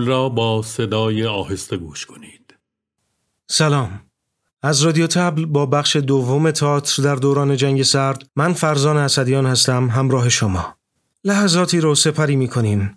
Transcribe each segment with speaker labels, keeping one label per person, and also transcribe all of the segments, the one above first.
Speaker 1: تبل را با صدای آهسته گوش کنید.
Speaker 2: سلام. از رادیو تبل با بخش دوم تئاتر در دوران جنگ سرد من فرزان اسدیان هستم همراه شما. لحظاتی رو سپری می کنیم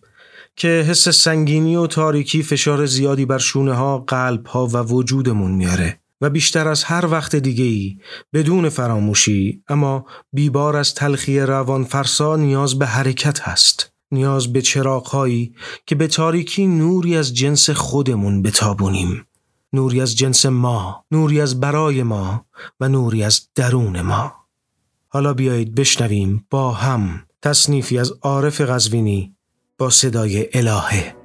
Speaker 2: که حس سنگینی و تاریکی فشار زیادی بر شونه ها، قلب ها و وجودمون میاره و بیشتر از هر وقت دیگه ای بدون فراموشی اما بیبار از تلخی روان فرسا نیاز به حرکت هست. نیاز به چراغهایی که به تاریکی نوری از جنس خودمون بتابونیم. نوری از جنس ما، نوری از برای ما و نوری از درون ما. حالا بیایید بشنویم با هم تصنیفی از عارف غزوینی با صدای الهه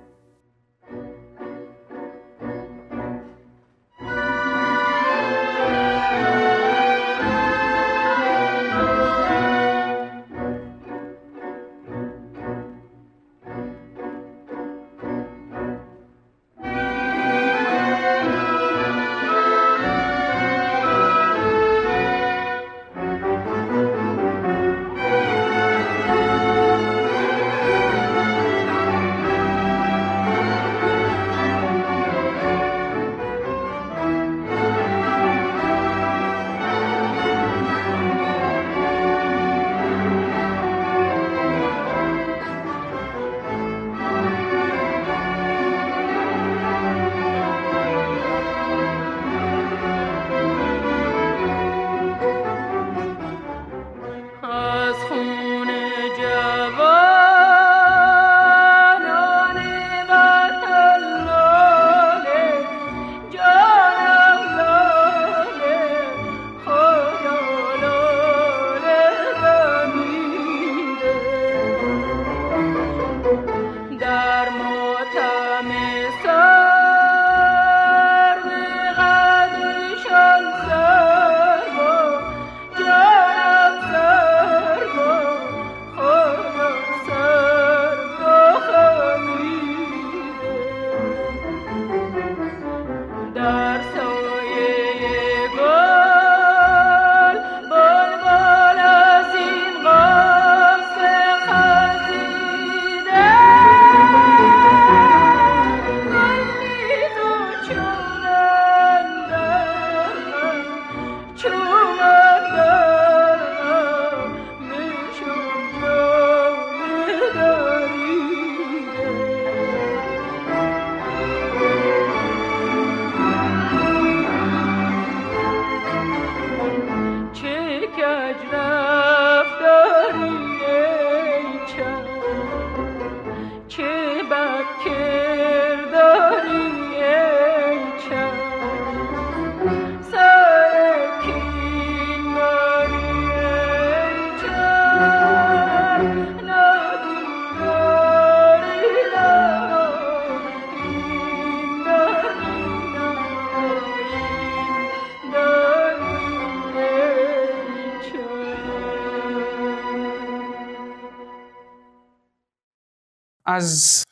Speaker 3: از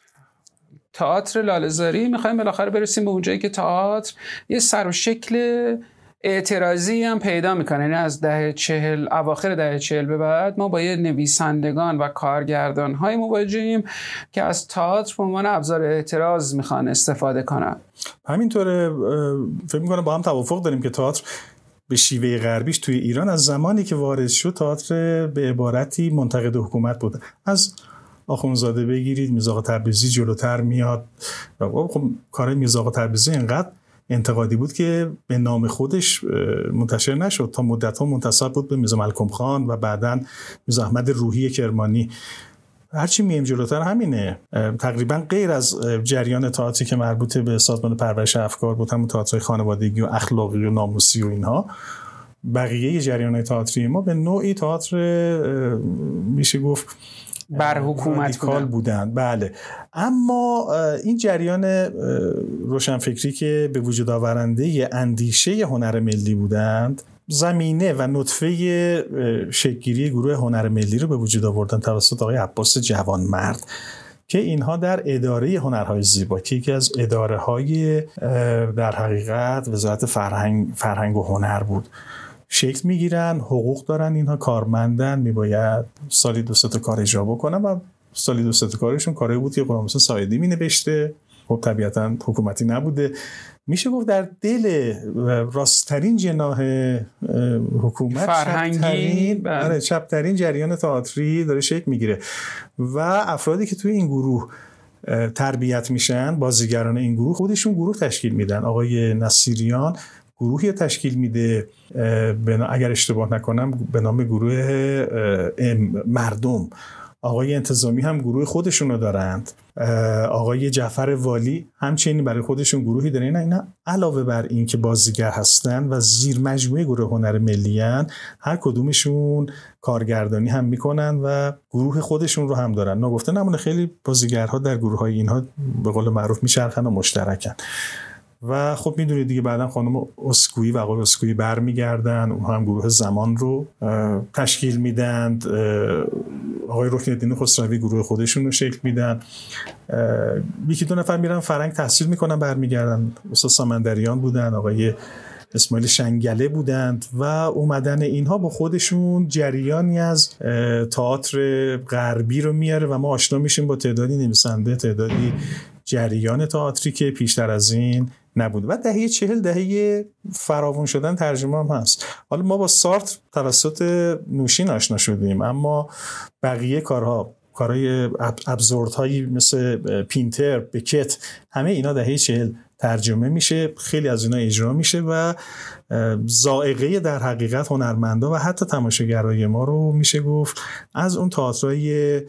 Speaker 3: تئاتر لالزاری می‌خوایم بالاخره برسیم به اونجایی که تئاتر یه سر و شکل اعتراضی هم پیدا می‌کنه. یعنی از دهه چهل اواخر دهه چهل به بعد ما با یه نویسندگان و کارگردان های مواجهیم که از تئاتر به عنوان ابزار اعتراض می‌خوان استفاده کنن.
Speaker 4: همینطوره فکر می‌کنم با هم توافق داریم که تئاتر به شیوه غربیش توی ایران از زمانی که وارد شد تئاتر به عبارتی منتقد حکومت بوده. از آخونزاده بگیرید میزاق تبریزی جلوتر میاد. خب کار میزاق تبریزی انقدر انتقادی بود که به نام خودش منتشر نشد. تا مدت ها منتصب بود به میزا ملکم خان و بعدا میزا احمد روحی کرمانی. هرچی میم جلوتر همینه. تقریبا غیر از جریان تئاتری که مربوط به سازمان پرورش افکار بود همون تئاتر خانوادگی و اخلاقی و ناموسی و اینها بقیه جریان تئاتری ما به نوعی تئاتر میشه گفت
Speaker 3: بر حکومت
Speaker 4: بودن. بودن. بله. اما این جریان روشنفکری که به وجود آورنده اندیشه هنر ملی بودند زمینه و نطفه شکلگیری گروه هنر ملی رو به وجود آوردن توسط آقای عباس جوانمرد که اینها در اداره هنرهای زیبا که یکی از اداره های در حقیقت وزارت فرهنگ, فرهنگ و هنر بود. شکل می‌گیرن حقوق دارن اینها کارمندن میباید سالی دو تا کار اجرا بکنن و سالی دو تا کارشون کاری بود که قرآن سایدی می نوشته خب طبیعتا حکومتی نبوده. میشه گفت در دل راستترین جناه حکومت
Speaker 3: فرهنگی بله.
Speaker 4: آره، چپترین جریان تئاتری داره شکل می‌گیره. و افرادی که توی این گروه تربیت میشن بازیگران این گروه خودشون گروه تشکیل میدن. آقای نصیریان گروهی تشکیل میده اگر اشتباه نکنم به نام گروه مردم. آقای انتظامی هم گروه خودشون رو دارند آقای جعفر والی همچنین برای خودشون گروهی داره اینا, اینا علاوه بر این که بازیگر هستن و زیر مجموعه گروه هنر ملی هن، هر کدومشون کارگردانی هم می‌کنن و گروه خودشون رو هم دارن. نگفته نمونه خیلی بازیگرها در گروه های اینها به قول معروف میچرخن و مشترکن. و خب می‌دونید دیگه بعدا خانم اسکویی و آقای اسکویی برمیگردن اون هم گروه زمان رو تشکیل میدند اه، آقای رکن الدین خسروی گروه خودشون رو شکل میدن. یکی دو نفر میرن فرنگ تحصیل می‌کنن برمیگردن. استاد سامندریان بودن آقای اسماعیل شنگله بودند و اومدن اینها با خودشون جریانی از تئاتر غربی رو میاره و ما آشنا میشیم با تعدادی نویسنده تعدادی جریان تئاتری که بیشتر از این نبود. و دهه چهل دهه فراوون شدن ترجمه هم هست. حالا ما با سارت توسط نوشین آشنا شدیم اما بقیه کارها کارهای اب- ابزوردهایی مثل پینتر بکت همه اینا دهه چهل. ترجمه میشه خیلی از اینا اجرا میشه و زائقه در حقیقت هنرمندا و حتی تماشاگرای ما رو میشه گفت از اون تئاترای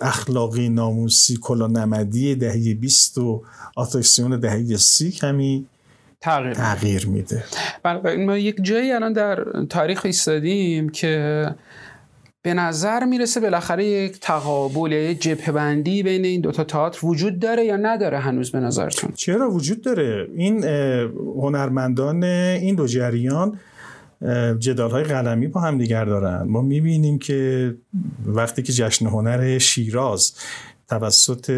Speaker 4: اخلاقی ناموسی کلا نمدی دهه 20 و آتراکسیون دهه 30 کمی
Speaker 3: تغییر
Speaker 4: تغییر میده.
Speaker 3: بله ما یک جایی الان در تاریخ ایستادیم که به نظر می‌رسه بالاخره یک تقابل یک جبهه بندی بین این دوتا تئاتر وجود داره یا نداره هنوز به نظرتون؟
Speaker 4: چرا وجود داره؟ این هنرمندان این دو جریان جدال های قلمی با هم دیگر دارن. ما می‌بینیم که وقتی که جشن هنر شیراز توسط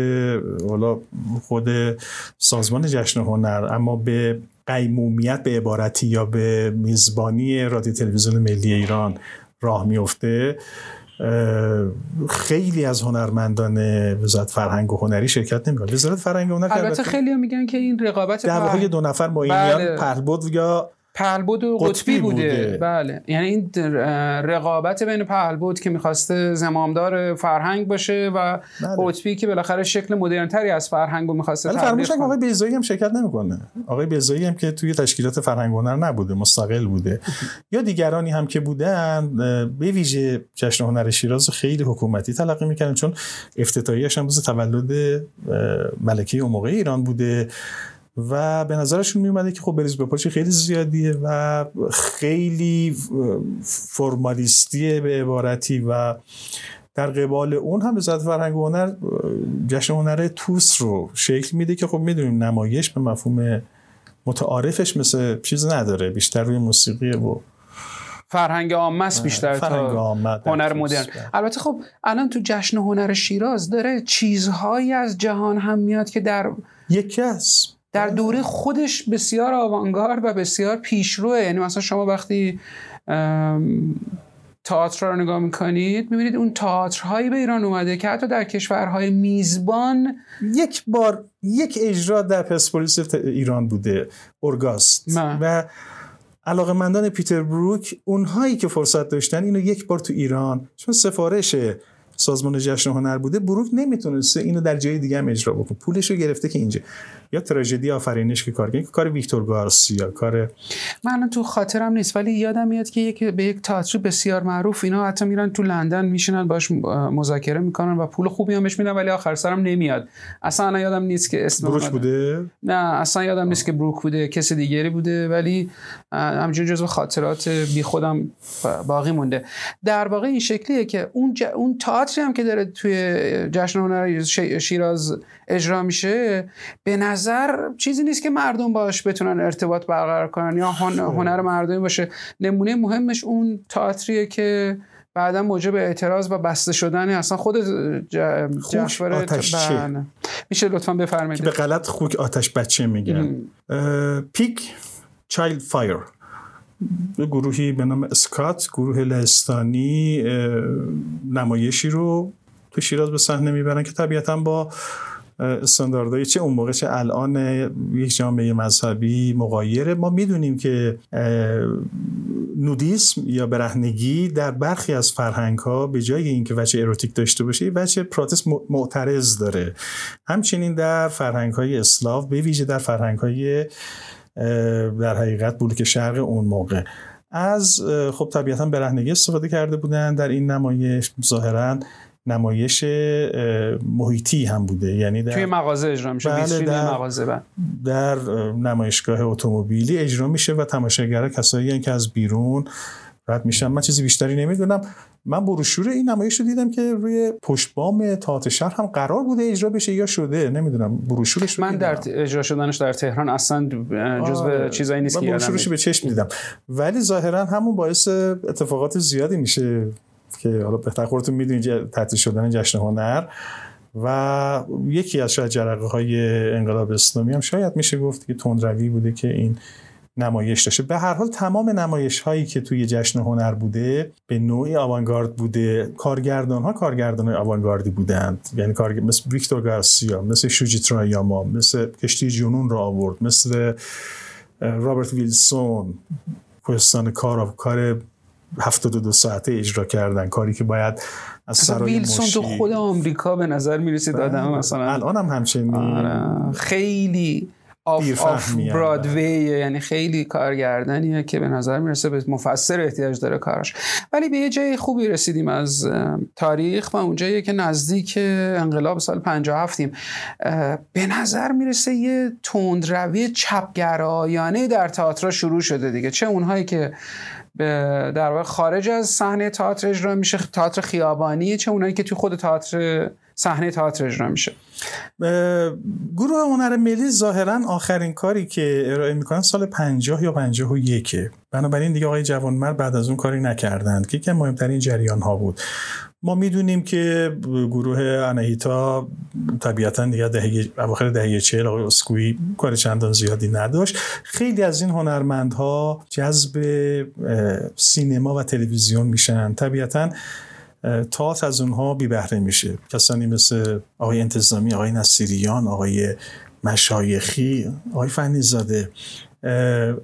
Speaker 4: حالا خود سازمان جشن هنر اما به قیمومیت به عبارتی یا به میزبانی رادیو تلویزیون ملی ایران راه میفته خیلی از هنرمندان وزارت فرهنگ و هنری شرکت نمی‌کنن وزارت فرهنگ و هنر
Speaker 3: البته خیلی میگن که این رقابت
Speaker 4: دعواهای دو نفر با این
Speaker 3: بله.
Speaker 4: میان پهلبد یا
Speaker 3: پهلبد و
Speaker 4: قطبی
Speaker 3: قطبی بوده.
Speaker 4: بوده.
Speaker 3: بله یعنی این رقابت بین پهلبد که می‌خواسته زمامدار فرهنگ باشه و
Speaker 4: بله.
Speaker 3: قطبی که بالاخره شکل مدرنتری از فرهنگ رو می‌خواسته
Speaker 4: نکن
Speaker 3: کنه.
Speaker 4: آقای بیزایی هم شرکت نمی‌کنه آقای بیزایی هم که توی تشکیلات فرهنگ هنر نبوده مستقل بوده یا دیگرانی هم که بودن به ویژه جشن هنر شیراز خیلی حکومتی تلقی می‌کردن چون افتتاحیه‌اش هم روز تولد ملکه اون موقع ایران بوده و به نظرشون میومده که خب بریز به پاچه خیلی زیادیه و خیلی فرمالیستیه به عبارتی و در قبال اون هم وزارت فرهنگ و هنر جشن هنر توس رو شکل میده که خب می‌دونیم نمایش به مفهوم متعارفش مثل چیز نداره بیشتر روی موسیقی و
Speaker 3: فرهنگ عامه است بیشتر
Speaker 4: فرهنگ
Speaker 3: تا
Speaker 4: در
Speaker 3: هنر. مدرن البته خب الان تو جشن هنر شیراز داره چیزهایی از جهان هم میاد که در
Speaker 4: یکی از
Speaker 3: در دوره خودش بسیار آوانگارد و بسیار پیشروه. یعنی مثلا شما وقتی تئاتر رو نگاه می‌کنید می‌بینید اون تئاترهایی به ایران اومده که حتی در کشورهای میزبان
Speaker 4: یک بار یک اجرا در پرسپولیس ایران بوده اورگاست. و علاقه مندان پیتر بروک اونهایی که فرصت داشتن اینو یک بار تو ایران چون سفارش سازمان جشن هنر بوده بروک نمی‌تونسته اینو در جای دیگه هم اجرا بکنه. پولش رو گرفته که اینجا. یا تراژدی آفرینش که کار کار ویکتور گارسیا کار
Speaker 3: من تو خاطرم نیست ولی یادم میاد که یک به یک تئاتر بسیار معروف اینا حتی میرن تو لندن میشینن باش مذاکره می‌کنن و پول خوبی هم بهش میدن ولی آخر سرم نمیاد اصلا یادم نیست که اسم
Speaker 4: بروک. بوده
Speaker 3: نه اصلا یادم نیست که بروک بوده کسی دیگری بوده ولی همجور جزو خاطرات بی خودم باقی مونده در واقع این شکلیه که اون ج... اون تئاتری هم که داره توی جشن هنر. شیراز اجرا میشه به نظر چیزی نیست که مردم باش بتونن ارتباط برقرار کنن یا هن... هنر مردمی باشه نمونه مهمش اون تئاتریه که بعدا موجب اعتراض و بسته شدن اصلا خود. جعفر
Speaker 4: آتشچه.
Speaker 3: بله. میشه لطفا بفرمایید
Speaker 4: که به غلط خوک آتش بچه میگن پیک چایلد فایر گروهی به نام اسکات گروه لهستانی نمایشی رو تو شیراز به صحنه می‌برن که طبیعتا با استانداردهای چه اون موقع چه الان یک جامعه مذهبی مقایره ما می‌دونیم که نودیسم یا برهنگی در برخی از فرهنگ ها به جای اینکه وجه اروتیک داشته باشه وجه پراتست معترض داره. همچنین در فرهنگ های اسلاو به ویژه در فرهنگ های در حقیقت بلوک شرق اون موقع. از خب طبیعتا برهنگی استفاده کرده بودن در این نمایش. ظاهرا نمایش محیطی هم بوده. یعنی در
Speaker 3: توی مغازه اجرا میشه. بله در, مغازه بله.
Speaker 4: در نمایشگاه اتومبیلی اجرا میشه و تماشاگرها کسایی که از بیرون رد میشن. من چیزی بیشتری نمی‌دونم. من بروشور این نمایش رو دیدم که روی پشت بام تئاتر شهر هم قرار بوده اجرا بشه یا شده. نمی‌دونم. بروشورش
Speaker 3: رو من در اجرا شدنش در تهران اصلا جزو چیزایی نیست که
Speaker 4: بروشورش به چشم دیدم. ولی ظاهرا همون باعث اتفاقات زیادی میشه. که حالا بهتر خودتون می‌دونید تعطیل شدن جشن هنر. و یکی از شاید جرقه های انقلاب اسلامی هم شاید میشه گفت که تندروی بوده که این نمایش داشته. به هر حال تمام نمایش هایی که توی جشن هنر بوده به نوعی آوانگارد بوده. کارگردان ها کارگردان های آوانگاردی بودند. یعنی کارگ... مثل ویکتور گارسیا مثل شوجی ترایاما مثل کشتی جنون را آورد مثل رابرت ویلسون کوهستان کار کار 72 ساعته اجرا کردن. کاری که باید از سرای
Speaker 3: ویلسون تو خود آمریکا به نظر می‌رسید آدم بله. مثلا
Speaker 4: الان هم همچنین
Speaker 3: آره. خیلی off, off Broadway یعنی خیلی کارگردانیه که به نظر می‌رسه به مفسر احتیاج داره کارش ولی به یه جای خوبی رسیدیم از تاریخ و اونجایی که نزدیک انقلاب سال 57 ایم به نظر می‌رسه یه تندروی چپگرایانه در تئاتر شروع شده دیگه. چه اونهایی که در واقع خارج از صحنه تئاتر اجرا میشه. تئاتر خیابانی چه اونایی که توی خود تئاتر صحنه تئاتر اجرا میشه.
Speaker 4: گروه هنر ملی ظاهرا آخرین کاری که ارائه می‌کنن سال 50 یا 51 بنابراین دیگه آقای جوانمرد بعد از اون کاری نکردند که یکی مهمترین جریان ها بود. ما می‌دونیم که گروه انهیتا طبیعتا دیگه دهه اواخر دهه 40 آقای اسکوئی کار چندان زیادی نداشت. خیلی از این هنرمندها جذب سینما و تلویزیون میشن. طبیعتا تاعت از اونها بی بهره میشه. کسانی مثل آقای انتظامی آقای نصیریان آقای مشایخی آقای فنی زاده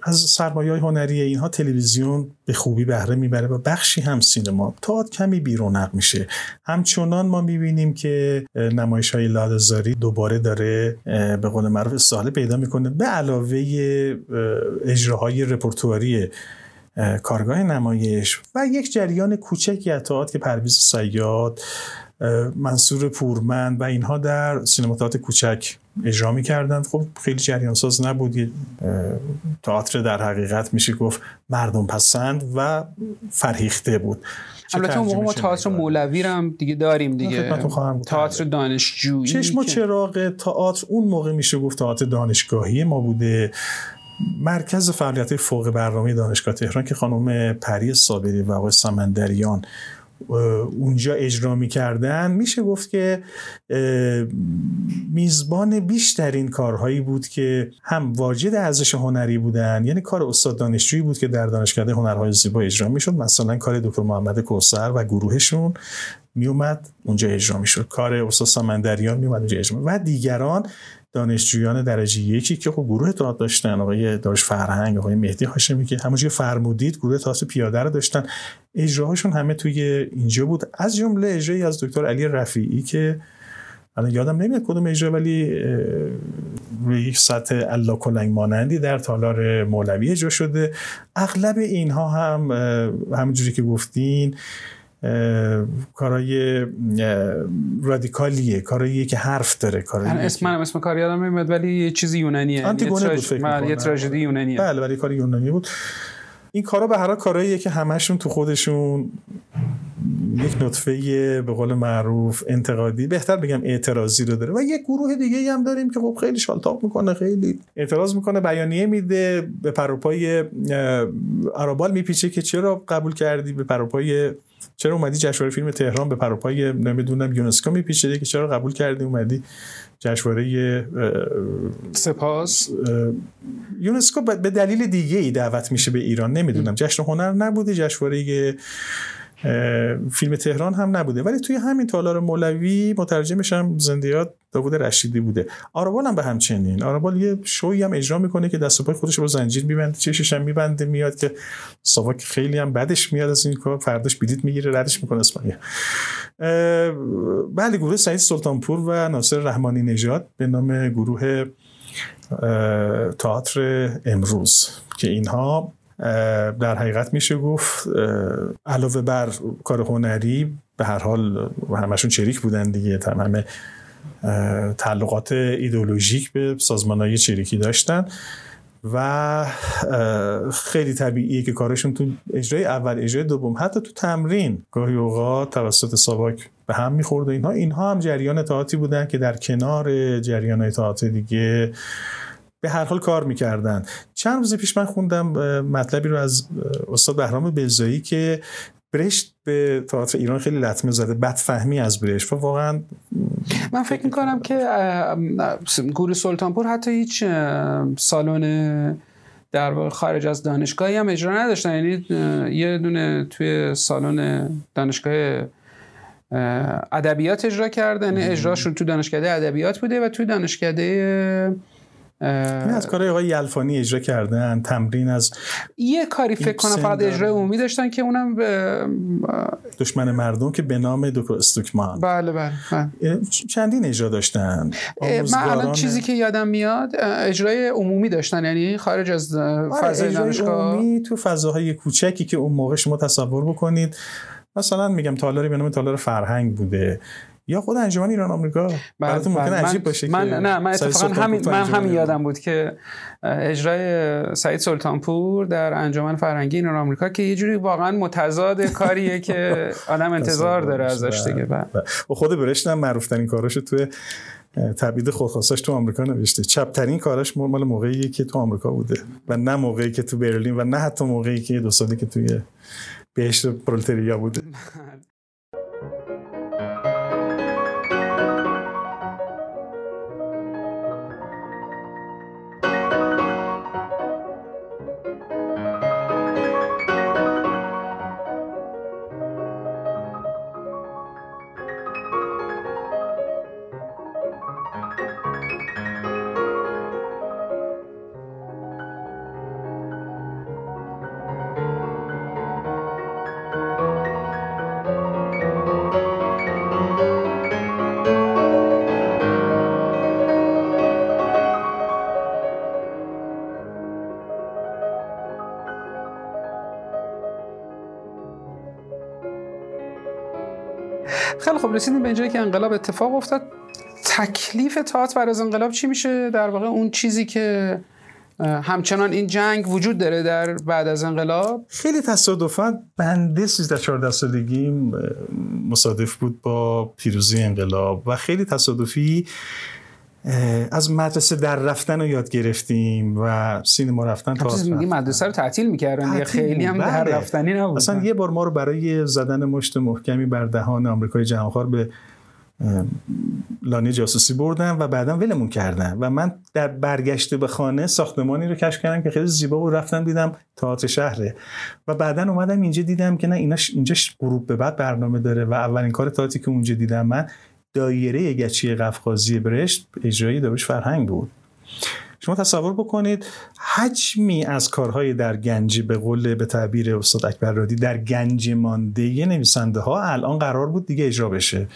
Speaker 4: از سرمایه های هنری اینها تلویزیون به خوبی بهره می‌بره و بخشی هم سینما. تا کمی بیرونق میشه. همچنان ما می‌بینیم که نمایش های لادزاری دوباره داره به قول معروف استحاله پیدا می‌کنه. به علاوه اجراهای رپورتواری کارگاه نمایش و یک جریان کوچکی از که پرویز سیاد منصور پورمند و اینها در سینماتات کوچک اجرا می‌کردند. خب خیلی جریان ساز نبود تئاتر در حقیقت میشه گفت مردم پسند و فرهیخته بود.
Speaker 3: البته اون موقع ما تئاتر مولوی هم دیگه داریم دیگه. تئاتر دانشجویی
Speaker 4: چشم و چراغ تئاتر اون موقع میشه گفت تئاتر دانشگاهی ما بوده. مرکز فعالیت فوق برنامه دانشگاه تهران که خانم پری صابری و آقای سمندریان اونجا اجرا می‌کردن میشه گفت که میزبان بیشترین کارهایی بود که هم واجد ارزش هنری بودن یعنی کار استاد دانشجویی بود که در دانشکده هنرهای زیبا اجرا می‌شد. مثلا کار دکتر محمد کوسر و گروهشون میومد اونجا اجرا می‌شد. کار استاد سمندریان میومد اونجا اجرا و دیگران دانشجویان درجه یکی که خب گروه تئاتر داشتن آقای داش فرهنگ آقای مهدی هاشمی که همونجوری فرمودید گروه تئاتر پیاده رو داشتن. اجراهاشون همه توی اینجا بود. از جمله اجرایی از دکتر علی رفیعی که الان یادم نمیاد کدوم اجرا ولی روی یک سطح الله کلنگ مانندی در تالار مولوی اجرا شده. اغلب اینها هم همونجوری که گفتین کارای رادیکالیه کارایی که حرف داره کارایی
Speaker 3: اسم منم اسم کار یادم نمیاد ولی یه چیزی یونانیه
Speaker 4: آنتیگونه بود فکر
Speaker 3: بله، یه تراژدی یونانیه.
Speaker 4: بله ولی کار یونانی بود. این کارا به هر حال کاراییه که همشون تو خودشون یک نطفه به قول معروف انتقادی بهتر بگم اعتراضی رو داره. و یک گروه دیگه هم داریم که خب خیلی شالتاق می‌کنه خیلی اعتراض می‌کنه بیانیه میده به پروپای عربال میپیچه که چرا قبول کردی؟ به پروپای چرا اومدی جشنواره فیلم تهران به پروپای نمی‌دونم یونسکو میپیچیده که چرا قبول کردی اومدی جشنواره
Speaker 3: سپاس.
Speaker 4: یونسکو به دلیل دیگه ای دعوت میشه به ایران نمی‌دونم. جشن هنر نبوده جشنواره فیلم تهران هم نبوده. ولی توی همین تالار مولوی مترجمش هم زندیات داوود رشیدی بوده. آرابال هم به همچنین. آرابال یه شوی هم اجرا می‌کنه که دست و پای خودش با زنجیر میبنده چشش هم میبنده میاد که ساواک خیلی هم بدش میاد از این کار. فرداش بلیط می‌گیره ردش می‌کنه اسپانیا بله گروه سعید سلطانپور و ناصر رحمانی نژاد به نام گروه تئاتر امروز که اینها در حقیقت میشه گفت علاوه بر کار هنری به هر حال همشون چریک بودن دیگه. همه تعلقات ایدولوژیک به سازمان های چریکی داشتن و خیلی طبیعیه که کارشون تو اجرای اول اجرای دوم حتی تو تمرین گاهی اوقات توسط ساواک به هم می‌خورد و اینها. اینها هم جریان تاعتی بودن که در کنار جریان های دیگه به هر حال کار می‌کردن. چند روز پیش من خوندم مطلبی رو از استاد بهرام بزایی که برشت به تئاتر ایران خیلی لطمه زده بدفهمی از برشت و واقعا
Speaker 3: من فکر می‌کنم که گور سلطانپور حتی هیچ سالن در واقع خارج از دانشگاهی هم اجرا نداشتن. یعنی یه دونه توی سالن دانشگاه ادبیات اجرا کردن. اجراشون تو دانشکده ادبیات بوده و توی دانشکده
Speaker 4: این از کارهای آقای یلفانی اجرا کردن تمرین از
Speaker 3: یه کاری فکر کنم فقط اجرای عمومی داشتن که اونم به
Speaker 4: دشمن مردم که به نام دکتر استوکمان.
Speaker 3: بله بله, بله.
Speaker 4: چندین اجرا داشتن.
Speaker 3: من الان چیزی که یادم میاد اجرای عمومی داشتن. یعنی خارج از آره، فضای دانشگاه.
Speaker 4: عمومی تو فضاهای کوچکی که اون موقع شما تصور بکنید. مثلا میگم تالاری به نام تالار فرهنگ بوده. یا خود انجمن ایران آمریکا. براتون ممکن عجیب باشه
Speaker 3: من نه من اتفاقا همین من همین یادم بود که اجرای سعید سلطانپور در انجمن فرهنگی ایران آمریکا که یه جوری واقعا متضاد کاریه که آدم انتظار داره ازش دیگه.
Speaker 4: بله. و خود برشت هم معروف ترین کاراشو توی تبعید خودخواستاش تو آمریکا نوشته. چپترین کاراش مال موقعی که تو آمریکا بوده و نه موقعی که تو برلین و نه حتی موقعی که دو سالی که توی بهشت پرولتریا بوده.
Speaker 3: خب رسیدیم به اینجایی که انقلاب اتفاق افتاد. تکلیف تئاتر بعد از انقلاب چی میشه؟ در واقع اون چیزی که همچنان این جنگ وجود داره در بعد از انقلاب.
Speaker 4: خیلی تصادفا بنده 13 14 سالگی مصادف بود با پیروزی انقلاب و خیلی تصادفی از مدرسه در رفتن رو یاد گرفتیم و سینما رفتن
Speaker 3: تا میگی مدرسه رو تعطیل می‌کردن خیلی هم در بله. رفتنی نبود.
Speaker 4: اصلا یه بار ما رو برای زدن مشت محکمی بر دهان آمریکای جهانخوار به لانه جاسوسی بردن و بعدا ولمون کردن. و من در برگشته به خانه ساختمانی رو کشف کردم که خیلی زیبا و رفتم دیدم تئاتر شهره. و بعدا اومدم اینجا دیدم که نه اینا اینجا غروب به بعد برنامه داره و اولین کار تئاتری که اونجا دیدم من دایره گچی قفقازی برشت اجرایی داروش فرهنگ بود. شما تصور بکنید حجمی از کارهای در گنجی به قول به تعبیر استاد اکبر رادی در گنج مانده نویسنده ها الان قرار بود دیگه اجرا بشه.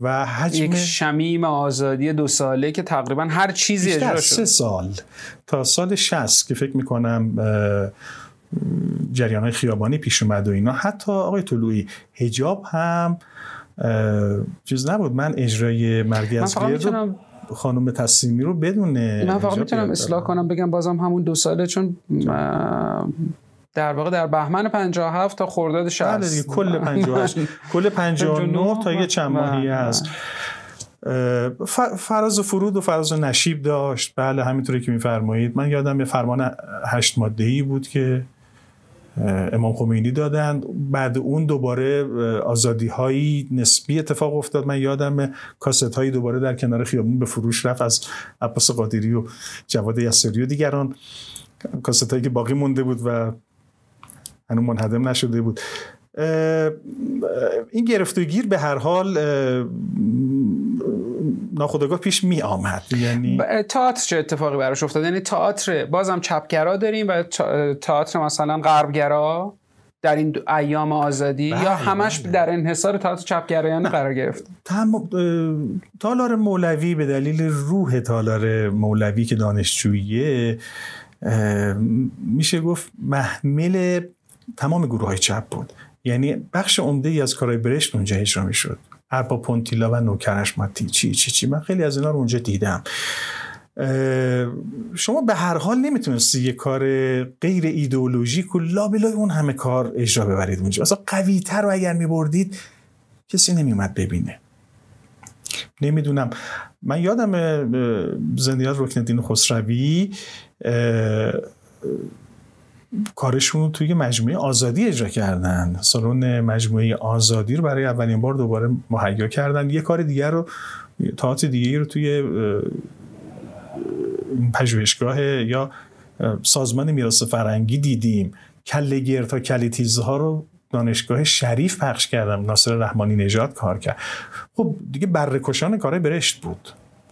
Speaker 4: و حجم
Speaker 3: یک شمیم آزادی دو ساله که تقریبا هر چیزی اجرا شد
Speaker 4: سه سال. تا سال 60 که فکر می‌کنم جریان های خیابانی پیش اومد و اینا. حتی آقای طلوعی هجاب هم چیز نبود. من اجرای مرگی از رو خانم تسلیمی رو بدون
Speaker 3: من فقط می‌تونم اصلاح کنم بگم بازم همون دو ساله چون در واقع در بهمن 57 تا خرداد 60 بله
Speaker 4: دیگه کل 58 کل 59 تا یه چند ماهی. هست. فراز و فرود و فراز و نشیب داشت. بله همینطوری که میفرمایید. من یادم یه فرمان هشت ماده ای بود که امام خمینی دادن بعد اون دوباره آزادی هایی نسبی اتفاق افتاد. من یادم کاست هایی دوباره در کنار خیابون به فروش رفت از عباس قادری و جواد یسری و دیگران. کاست هایی که باقی مونده بود و هنوز منهدم نشده بود. این گرفتگیر به هر حال ناخودآگاه پیش می آمد یعنی
Speaker 3: تئاتر چه اتفاقی براش افتاد؟ یعنی تئاتر بازم چپگرا داریم و تئاتر مثلا غربگرا در این ایام آزادی یا
Speaker 4: بله،
Speaker 3: همش
Speaker 4: بله.
Speaker 3: در انحصار تئاتر چپگرایانه قرار گرفت.
Speaker 4: تم... تالار مولوی به دلیل روح تالار مولوی که دانشجوییه اه، میشه گفت محمل تمام گروه های چپ بود. یعنی بخش عمده ای از کارهای برشت اونجا اجرا می‌شد. اربا پونتیلا و نوکرش ماتی چی چی چی من خیلی از اینا رو اونجا دیدم. شما به هر حال نمی‌تونستی یه کار غیر ایدئولوژیک و لابلای اون همه کار اجرا ببرید اونجا. اصلا قوی تر رو اگر میبردید کسی نمیومد ببینه. نمی‌دونم. من یادم زندیات رکنالدین خسروی کارشون توی مجموعه آزادی اجرا کردن. سالن مجموعه آزادی رو برای اولین بار دوباره مهیا کردن. یه کار دیگر رو تئاتر دیگه رو توی پژوهشگاه یا سازمان میراث فرهنگی دیدیم. کله گیر تا کلی تیزها رو دانشگاه شریف پخش کردم ناصر رحمانی نژاد کار کرد. خب دیگه برکشان کارهای برشت بود.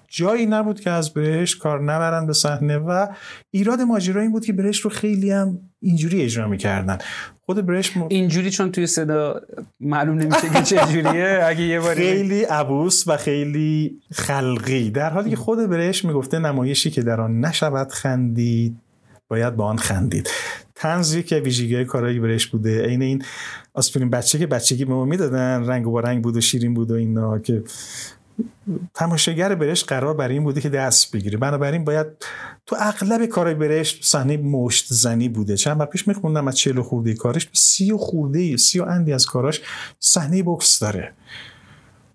Speaker 4: جایی نبود که از برشت کار نبرن به صحنه و ایراد ماجرا این بود که برشت رو خیلی هم اینجوری اجرا می‌کردن. خود برشت م...
Speaker 3: اینجوری چون توی صدا معلوم نمیشه که چجوریه اگه یه باری
Speaker 4: خیلی عبوس و خیلی خلقی. در حالی که خود برشت می‌گفته نمایشی که در آن نشود خندید باید با آن خندید. تنزی که ویژگی کارایی برش بوده. عین این آسپرین بچه که بچگی به ما می‌دادن رنگ و با رنگ بود و شیرین بود و اینا که تماشاگر برش قرار برای این بوده که دست بگیره. بنابراین باید تو اغلب کارهای برش صحنه مشت زنی بوده. چند وقت پیش میخوندم از چهل خورده کارش سی و خورده سی و اندی از کاراش صحنه بوکس داره.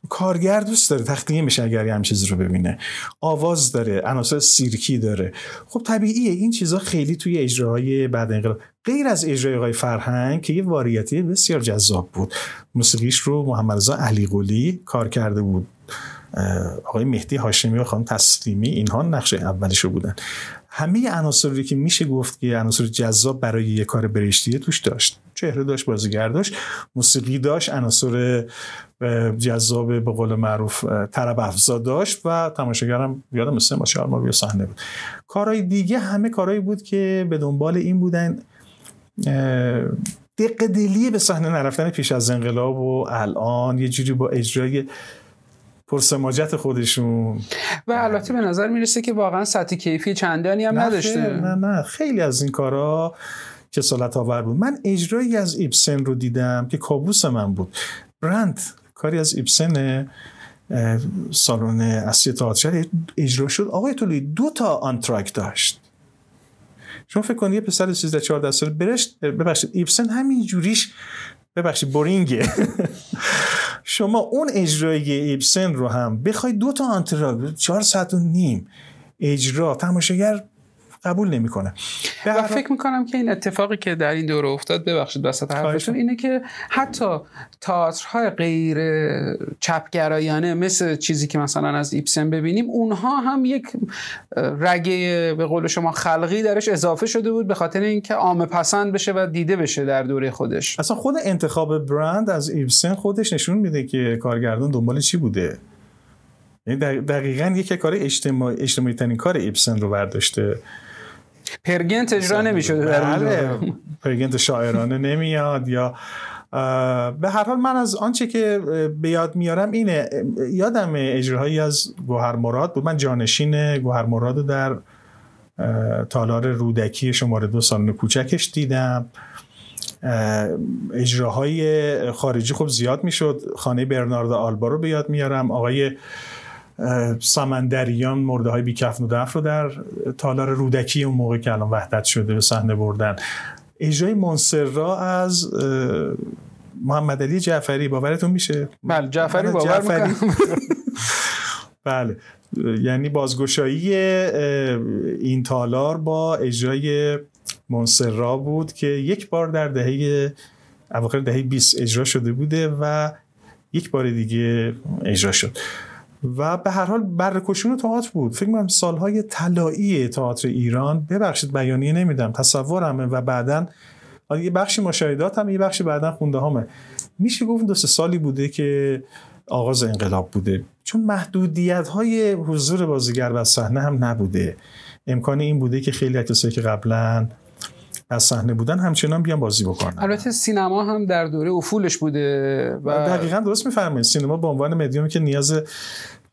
Speaker 4: کارگر دوست داره تخلیه میشه اگر یه چیزی رو ببینه. آواز داره عناصر سیرکی داره. خب طبیعیه این چیزها خیلی توی اجراهای بعد انقلاب غیر از اجرای آقای فرهنگ که یه واریتی بسیار جذاب بود. موسیقیش رو محمد رضا علی قلی کار کرده بود. آقای مهدی هاشمی و خانم تسلیمی اینها نقش اولش رو بودن. همه عناصری که میشه گفت که عناصر جذاب برای یه کار برشتیه توش داشت. چهره داشت بازیگر داشت موسیقی داشت عناصر جذاب به قول معروف طرب افزا داشت و تماشاگرم یادم مثل ما چهار ماه صحنه بود. کارهای دیگه همه کارهایی بود که به دنبال این بودن. دق دلی به صحنه نرفتن پیش از انقلاب و الان یه جوری با اجرای پرسماجت خودشون.
Speaker 3: و البته به نظر می‌رسه که واقعا سطح کیفی چندانی هم
Speaker 4: نه
Speaker 3: نداشته.
Speaker 4: نه نه. خیلی از این کارا کسالت آور بود. من اجرایی از ایبسن رو دیدم که کابوس من بود. برند کاری از ایبسن سالن اصلی تئاتر اجرا شد. آقای طولی دو تا آنتراک داشت. شما فکر کنید یه پسر 13 14 ساله برشت ببخشید ایبسن همین جوریش ببخشید boring ه شما اون اجرای ایبسن رو هم بخوای دو تا آنتراک چهار ساعت و نیم اجرا تماشاگر قبول نمی‌کنه. به
Speaker 3: و
Speaker 4: هر
Speaker 3: فکر می‌کنم که این اتفاقی که در این دوره افتاد ببخشید وسط حرفتون اینه که حتی تئاترهای غیر چپگرایانه مثل چیزی که مثلا از ایبسن ببینیم اونها هم یک رگه به قول شما خلقی درش اضافه شده بود به خاطر اینکه عامه پسند بشه و دیده بشه در دوره خودش.
Speaker 4: اصلا خود انتخاب برند از ایبسن خودش نشون میده که کارگردان دنبال چی بوده. یعنی دق- دقیقا یکی کار اجتماعی, اجتماعی ترین کار ایبسن رو برداشته.
Speaker 3: پرگنت اجرا نمی‌شده در اون
Speaker 4: بله. پرگنت شاعرانه نمیاد یا به هر حال من از آنچه که به یاد میارم اینه یادم اجراهایی از گوهر مراد بود. من جانشین گوهر مراد رو در تالار رودکی شماره دو سالن کوچکش دیدم. اه، اجراهای خارجی خب زیاد می‌شد. خانه برنارد آلبا رو به یاد میارم. آقای سمندریان مرده های بیکفن و دف رو در تالار رودکی اون موقع که الان وحدت شده به صحنه بردن. اجرای منصرا از اه، محمد علی جعفری باورتون میشه؟
Speaker 3: بله جعفری باور
Speaker 4: جعفری- بله یعنی بازگشایی این تالار با اجرای منصرا بود که یک بار در دهه اواخر دهه 20 اجرا شده بوده و یک بار دیگه اجرا شد. و به هر حال برکشون تئاتر بود. فکر کنم سالهای طلایی تئاتر ایران. ببخشید بیانیه نمیدم. تصورمه و بعدا حالا یه بخشی مشاهدات هم یه بخشی بعدا خونده همه میشه گفت دو سالی بوده که آغاز انقلاب بوده. چون محدودیت های حضور بازیگر و صحنه هم نبوده. امکان این بوده که خیلی از کسایی که قبلا از صحنه بودن همچنان بیان بازی بکنن.
Speaker 3: البته سینما هم در دوره افولش بوده و
Speaker 4: دقیقا درست میفرمایید سینما به عنوان مدیومی که نیاز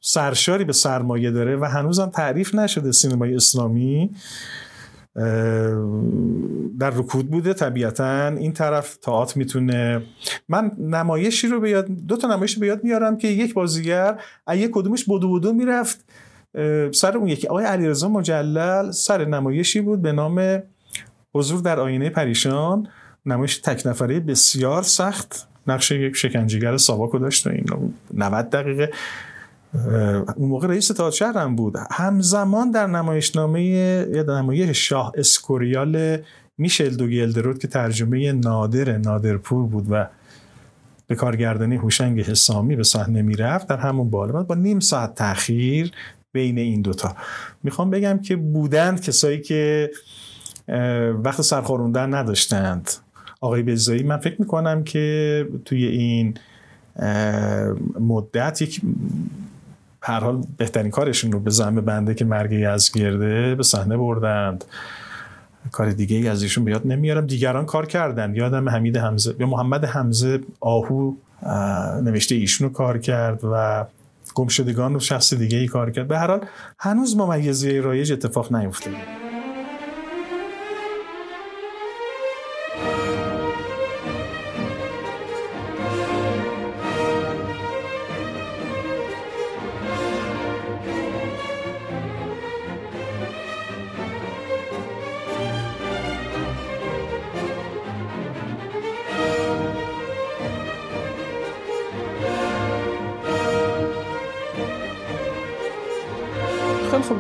Speaker 4: سرشاری به سرمایه داره و هنوزم تعریف نشده سینمای اسلامی در رکود بوده طبیعتا. این طرف تئاتر می‌تونه. من نمایشی رو به یاد دو تا نمایش به یاد میارم که یک بازیگر یک کدومش بودو بودو می‌رفت سر اون یکی. آقای علیرضا مجلل سر نمایشی بود به نام حضور در آینه پریشان. نمایش تک نفره بسیار سخت. نقش یک شکنجهگر ساواکو داشت و این 90 دقیقه. اون موقع رئیس تئاتر شهرم بود. همزمان در نمایشنامه یا نمایش شاه اسکوریال میشل دو گلدرود که ترجمه نادر نادرپور بود و به کارگردانی هوشنگ حسامی به صحنه می‌رفت. در همون بالا با نیم ساعت تاخیر بین این دوتا. می‌خوام بگم که بودند کسایی که وقت سرخوروندن نداشتند. آقای بزایی من فکر می‌کنم که توی این مدت یک هر حال بهترین کارشون رو به زمه بنده که مرگ گرده به صحنه بردند. کار دیگه ای از ایشون بیاد نمیارم. دیگران کار کردن. یادم حمید حمزه یا محمد حمزه آهو نوشته ایشون رو کار کرد و گمشدگان رو شخص دیگه ای کار کرد. به هر حال هنوز ممیزی رایج اتفاق نیفتاده.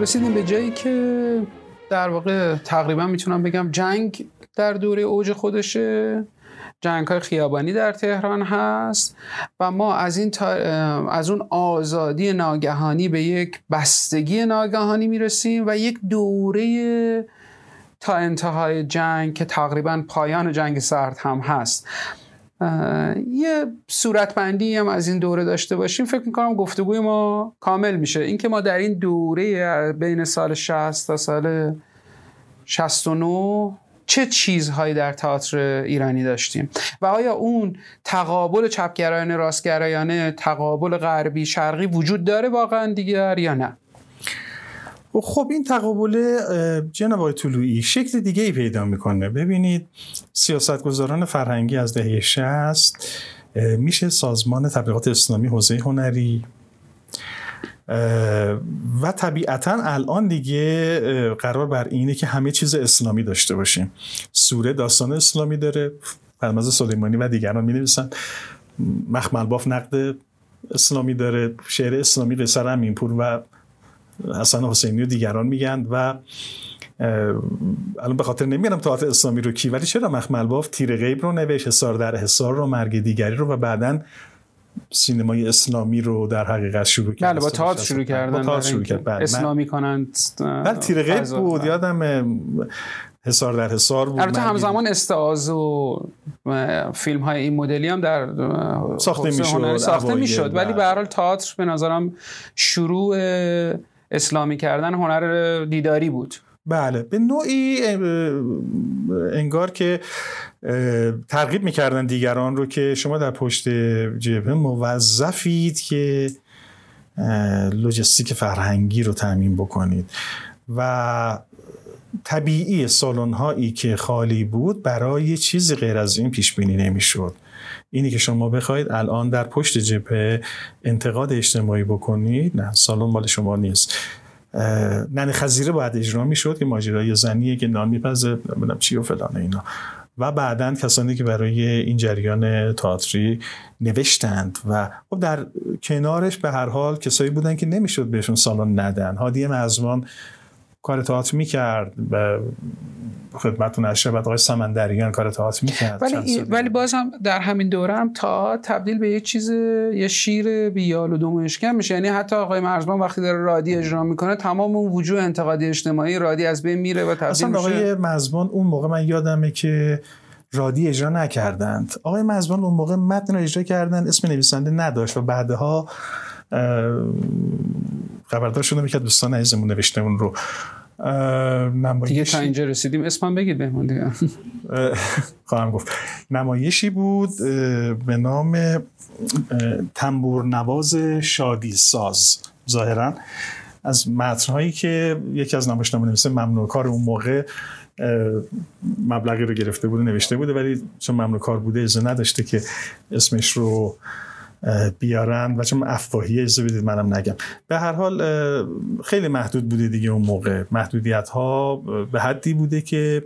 Speaker 3: رسیدیم به جایی که در واقع تقریبا می‌تونم بگم جنگ در دوره اوج خودشه. جنگ های خیابانی در تهران هست و ما از این از اون آزادی ناگهانی به یک بستگی ناگهانی می‌رسیم و یک دوره تا انتهای جنگ که تقریبا پایان جنگ سرد هم هست. یه صورتبندی هم از این دوره داشته باشیم. فکر می‌کنم گفتگوی ما کامل میشه. اینکه ما در این دوره بین سال 60 تا سال 69 چه چیزهایی در تئاتر ایرانی داشتیم؟ و آیا اون تقابل چپگرایانه راستگرایانه تقابل غربی شرقی وجود داره واقعا دیگر یا نه؟
Speaker 4: خب این تقابل جناب آقای شکل دیگه ای پیدا می‌کنه. ببینید سیاستگزاران فرهنگی از دهه 60 میشه سازمان تبلیغات اسلامی حوزه هنری و طبیعتا الان دیگه قرار بر اینه که همه چیز اسلامی داشته باشیم. سوره داستان اسلامی داره فرمز سلیمانی و دیگران می نویسن مخمل باف نقد اسلامی داره شعر اسلامی قصر امینپور و حسن حسینی و دیگران میگن و الان به خاطر نمیارم تئاتر اسلامی رو کی ولی چرا مخمل باف تیر غیب رو نوشت حصار در حصار رو مرگ دیگری رو و بعدا سینمای اسلامی رو در حقیقت شروع کرد.
Speaker 3: بله با تئاتر شروع کردن با شروع کرد. بله اسلامی کنند
Speaker 4: بله تیر غیب بود. یادم حصار در حصار بود
Speaker 3: البته همزمان استعاز و فیلم های این مدلی هم در
Speaker 4: ساخته می‌شد
Speaker 3: ساخته می‌شد. ولی به هر حال تئاتر به نظرم شروع اسلامی کردن هنر دیداری بود.
Speaker 4: بله به نوعی انگار که ترغیب می‌کردن دیگران رو که شما در پشت جبهه موظفید که لوجستیک فرهنگی رو تعمین بکنید. و طبیعی سالن هایی که خالی بود برای چیزی غیر از این پیش بینی نمی‌شد. اینی که شما بخواید الان در پشت جبهه انتقاد اجتماعی بکنید. نه سالن مال شما نیست. نن خزیره باید اجرا می‌شد که ماجرای زنیه که نان میپزه نمی‌دونم چی و فلان اینا. و بعدا کسانی که برای این جریان تئاتری نوشتند و خب در کنارش به هر حال کسایی بودن که نمی‌شد بهشون سالن ندن. هادی مزمان کار تئاتر می‌کرد و خدمتتون شبت آقای سمندریان کار تئاتر می‌کرد
Speaker 3: ولی ولی بازم در همین دوره هم تا تبدیل به یه چیز یه شیر بیال و دومشکن میشه. یعنی حتی آقای مرزبان وقتی داره رادی اجرا می‌کنه تمام اون وجوه انتقادی اجتماعی رادی از بین میره و تبدیل
Speaker 4: اصلا آقای مرزبان اون موقع من یادمه که رادی اجرا نکردند. آقای مزبان اون موقع متن رو اجرا کردن اسم نویسنده نداشت و بعدها خبردار شدم که دوستان عزیزمون نوشته اون رو
Speaker 3: نمایش... دیگه تا اینجا رسیدیم. اسمم بگید بهمون دیگه.
Speaker 4: خواهم گفت. نمایشی بود به نام تنبور نواز شادی ساز ظاهرا از متنهایی که یکی از نمایشنامه نویسه ممنوع کار اون موقع مبلغی رو گرفته بوده نوشته بوده ولی چون ممنوع کار بوده اجازه نداشته که اسمش رو بیارن و چون افواهی اجازه بدید منم نگم. به هر حال خیلی محدود بوده دیگه اون موقع. محدودیت ها به حدی بوده که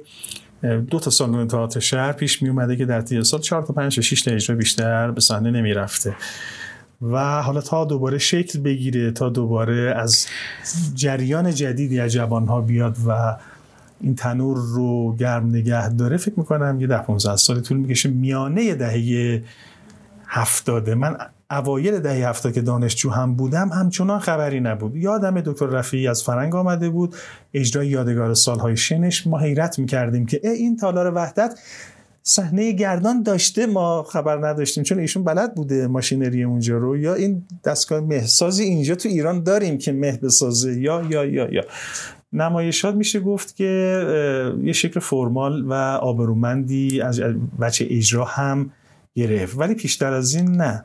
Speaker 4: دو تا سالن تئاتر شهر پیش می اومده که در طی سال 4 تا 5 تا 6 تا اجرا بیشتر به صحنه نمی رفته و حالا تا دوباره شکل بگیره تا دوباره از جریان جدیدی از جوانها بیاد و این تنور رو گرم نگه داره فکر می‌کنم یه ده 15 سال طول می‌کشه. میانه دهه هفتاده. من اوایل دهه هفتاد که دانشجو هم بودم همچنان خبری نبود. یادم دکتر رفیعی از فرنگ آمده بود اجرای یادگار سالهای شنش ما حیرت می‌کردیم که این تالار وحدت صحنه گردان داشته ما خبر نداشتیم. چون ایشون بلد بوده ماشینری اونجا رو. یا این دستگاه مهسازی اینجا تو ایران داریم که مه بسازه. یا یا یا یا. نمایشات میشه گفت که یه شکل فرمال و آبرومندی از بچه اجرا هم گرفت ولی پیشتر از این نه.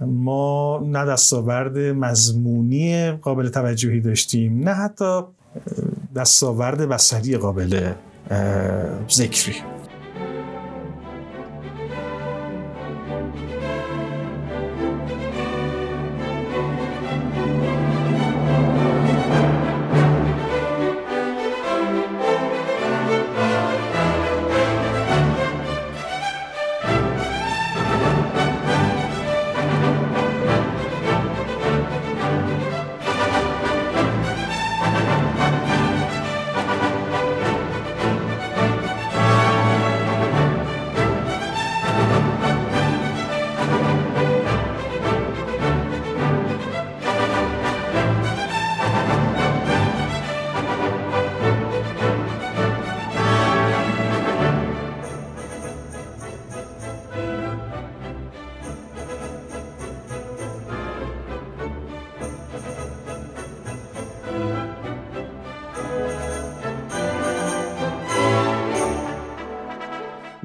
Speaker 4: ما نه دستاورد مضمونی قابل توجهی داشتیم نه حتی دستاورد بسری قابل ذکری.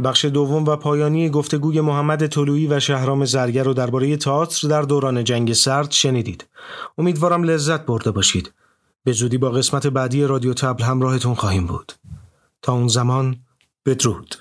Speaker 2: بخش دوم و پایانی گفتگوی محمد طلویی و شهرام زرگر رو درباره تئاتر در دوران جنگ سرد شنیدید. امیدوارم لذت برده باشید. به زودی با قسمت بعدی رادیو تبل همراهتون خواهیم بود. تا اون زمان بدرود.